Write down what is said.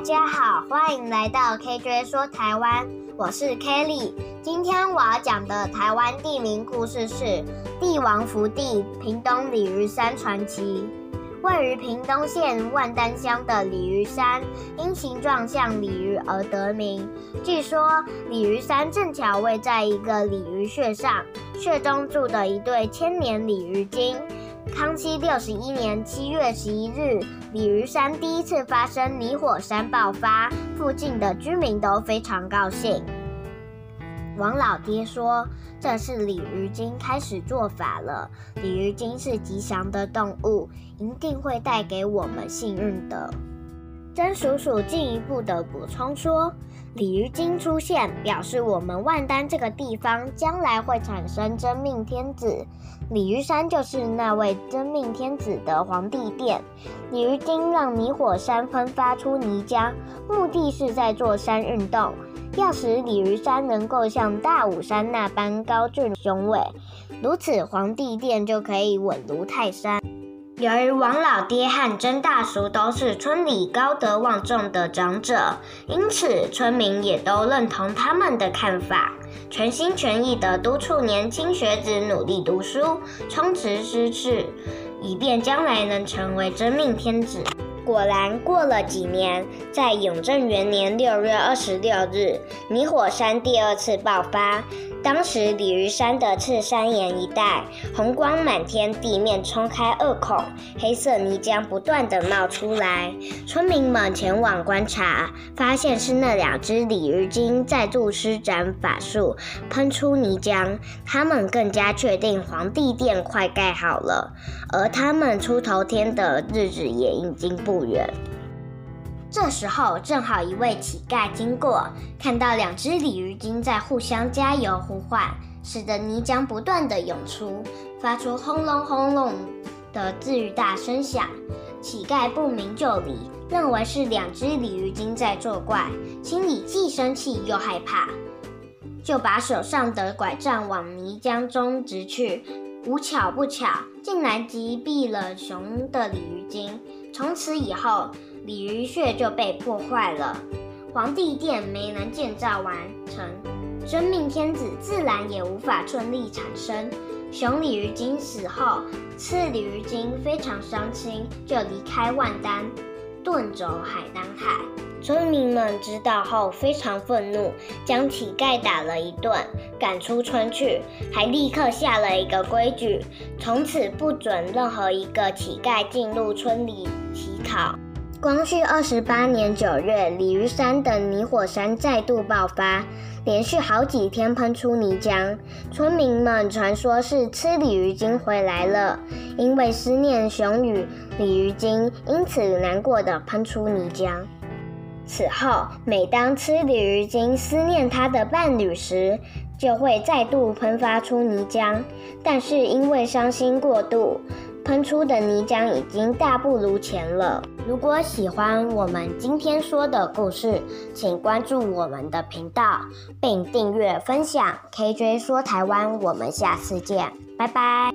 大家好，欢迎来到 KJ 说台湾，我是 Kelly。今天我要讲的台湾地名故事是帝王福地屏东鲤鱼山传奇。位于屏东县万丹乡的鲤鱼山，因形状像鲤鱼而得名。据说鲤鱼山正巧位在一个鲤鱼穴上，穴中住的一对千年鲤鱼精。康熙六十一年七月十一日，鲤鱼山第一次发生泥火山爆发，附近的居民都非常高兴。王老爹说：“这是鲤鱼精开始做法了。鲤鱼精是吉祥的动物，一定会带给我们幸运的。”曾叔叔进一步的补充说：“鲤鱼精出现，表示我们万丹这个地方将来会产生真命天子。鲤鱼山就是那位真命天子的皇帝殿。鲤鱼精让泥火山喷发出泥浆，目的是在做山运动。”要使鲤鱼山能够像大武山那般高峻雄伟，如此皇帝殿就可以稳如泰山。由于王老爹和曾大叔都是村里高德望重的长者，因此村民也都认同他们的看法，全心全意地督促年轻学子努力读书，充实知识，以便将来能成为真命天子。果然，过了几年，在永正元年六月二十六日，泥火山第二次爆发。当时，鲤鱼山的赤山岩一带红光满天，地面冲开二孔，黑色泥浆不断地冒出来。村民们前往观察，发现是那两只鲤鱼精再度施展法术，喷出泥浆。他们更加确定皇帝殿快盖好了，而他们出头天的日子也已经不远。这时候正好一位乞丐经过，看到两只鲤鱼精在互相加油呼唤，使得泥浆不断地涌出，发出轰隆轰隆的巨大声响。乞丐不明就里，认为是两只鲤鱼精在作怪，心里既生气又害怕，就把手上的拐杖往泥浆中掷去，无巧不巧，竟然击毙了熊的鲤鱼精。从此以后，鲤鱼穴就被破坏了，皇帝殿没能建造完成，真命天子自然也无法顺利产生。雄鲤鱼精死后，次鲤鱼精非常伤心，就离开万丹，遁走海南海。村民们知道后非常愤怒，将乞丐打了一顿，赶出村去，还立刻下了一个规矩，从此不准任何一个乞丐进入村里乞讨。光绪二十八年九月，鲤鱼山的泥火山再度爆发，连续好几天喷出泥浆。村民们传说是吃鲤鱼精回来了，因为思念雄与鲤鱼精，因此难过的喷出泥浆。此后，每当吃鲤鱼精思念他的伴侣时，就会再度喷发出泥浆。但是因为伤心过度，喷出的泥浆已经大不如前了。如果喜欢我们今天说的故事，请关注我们的频道，并订阅分享。KJ 说台湾，我们下次见，拜拜。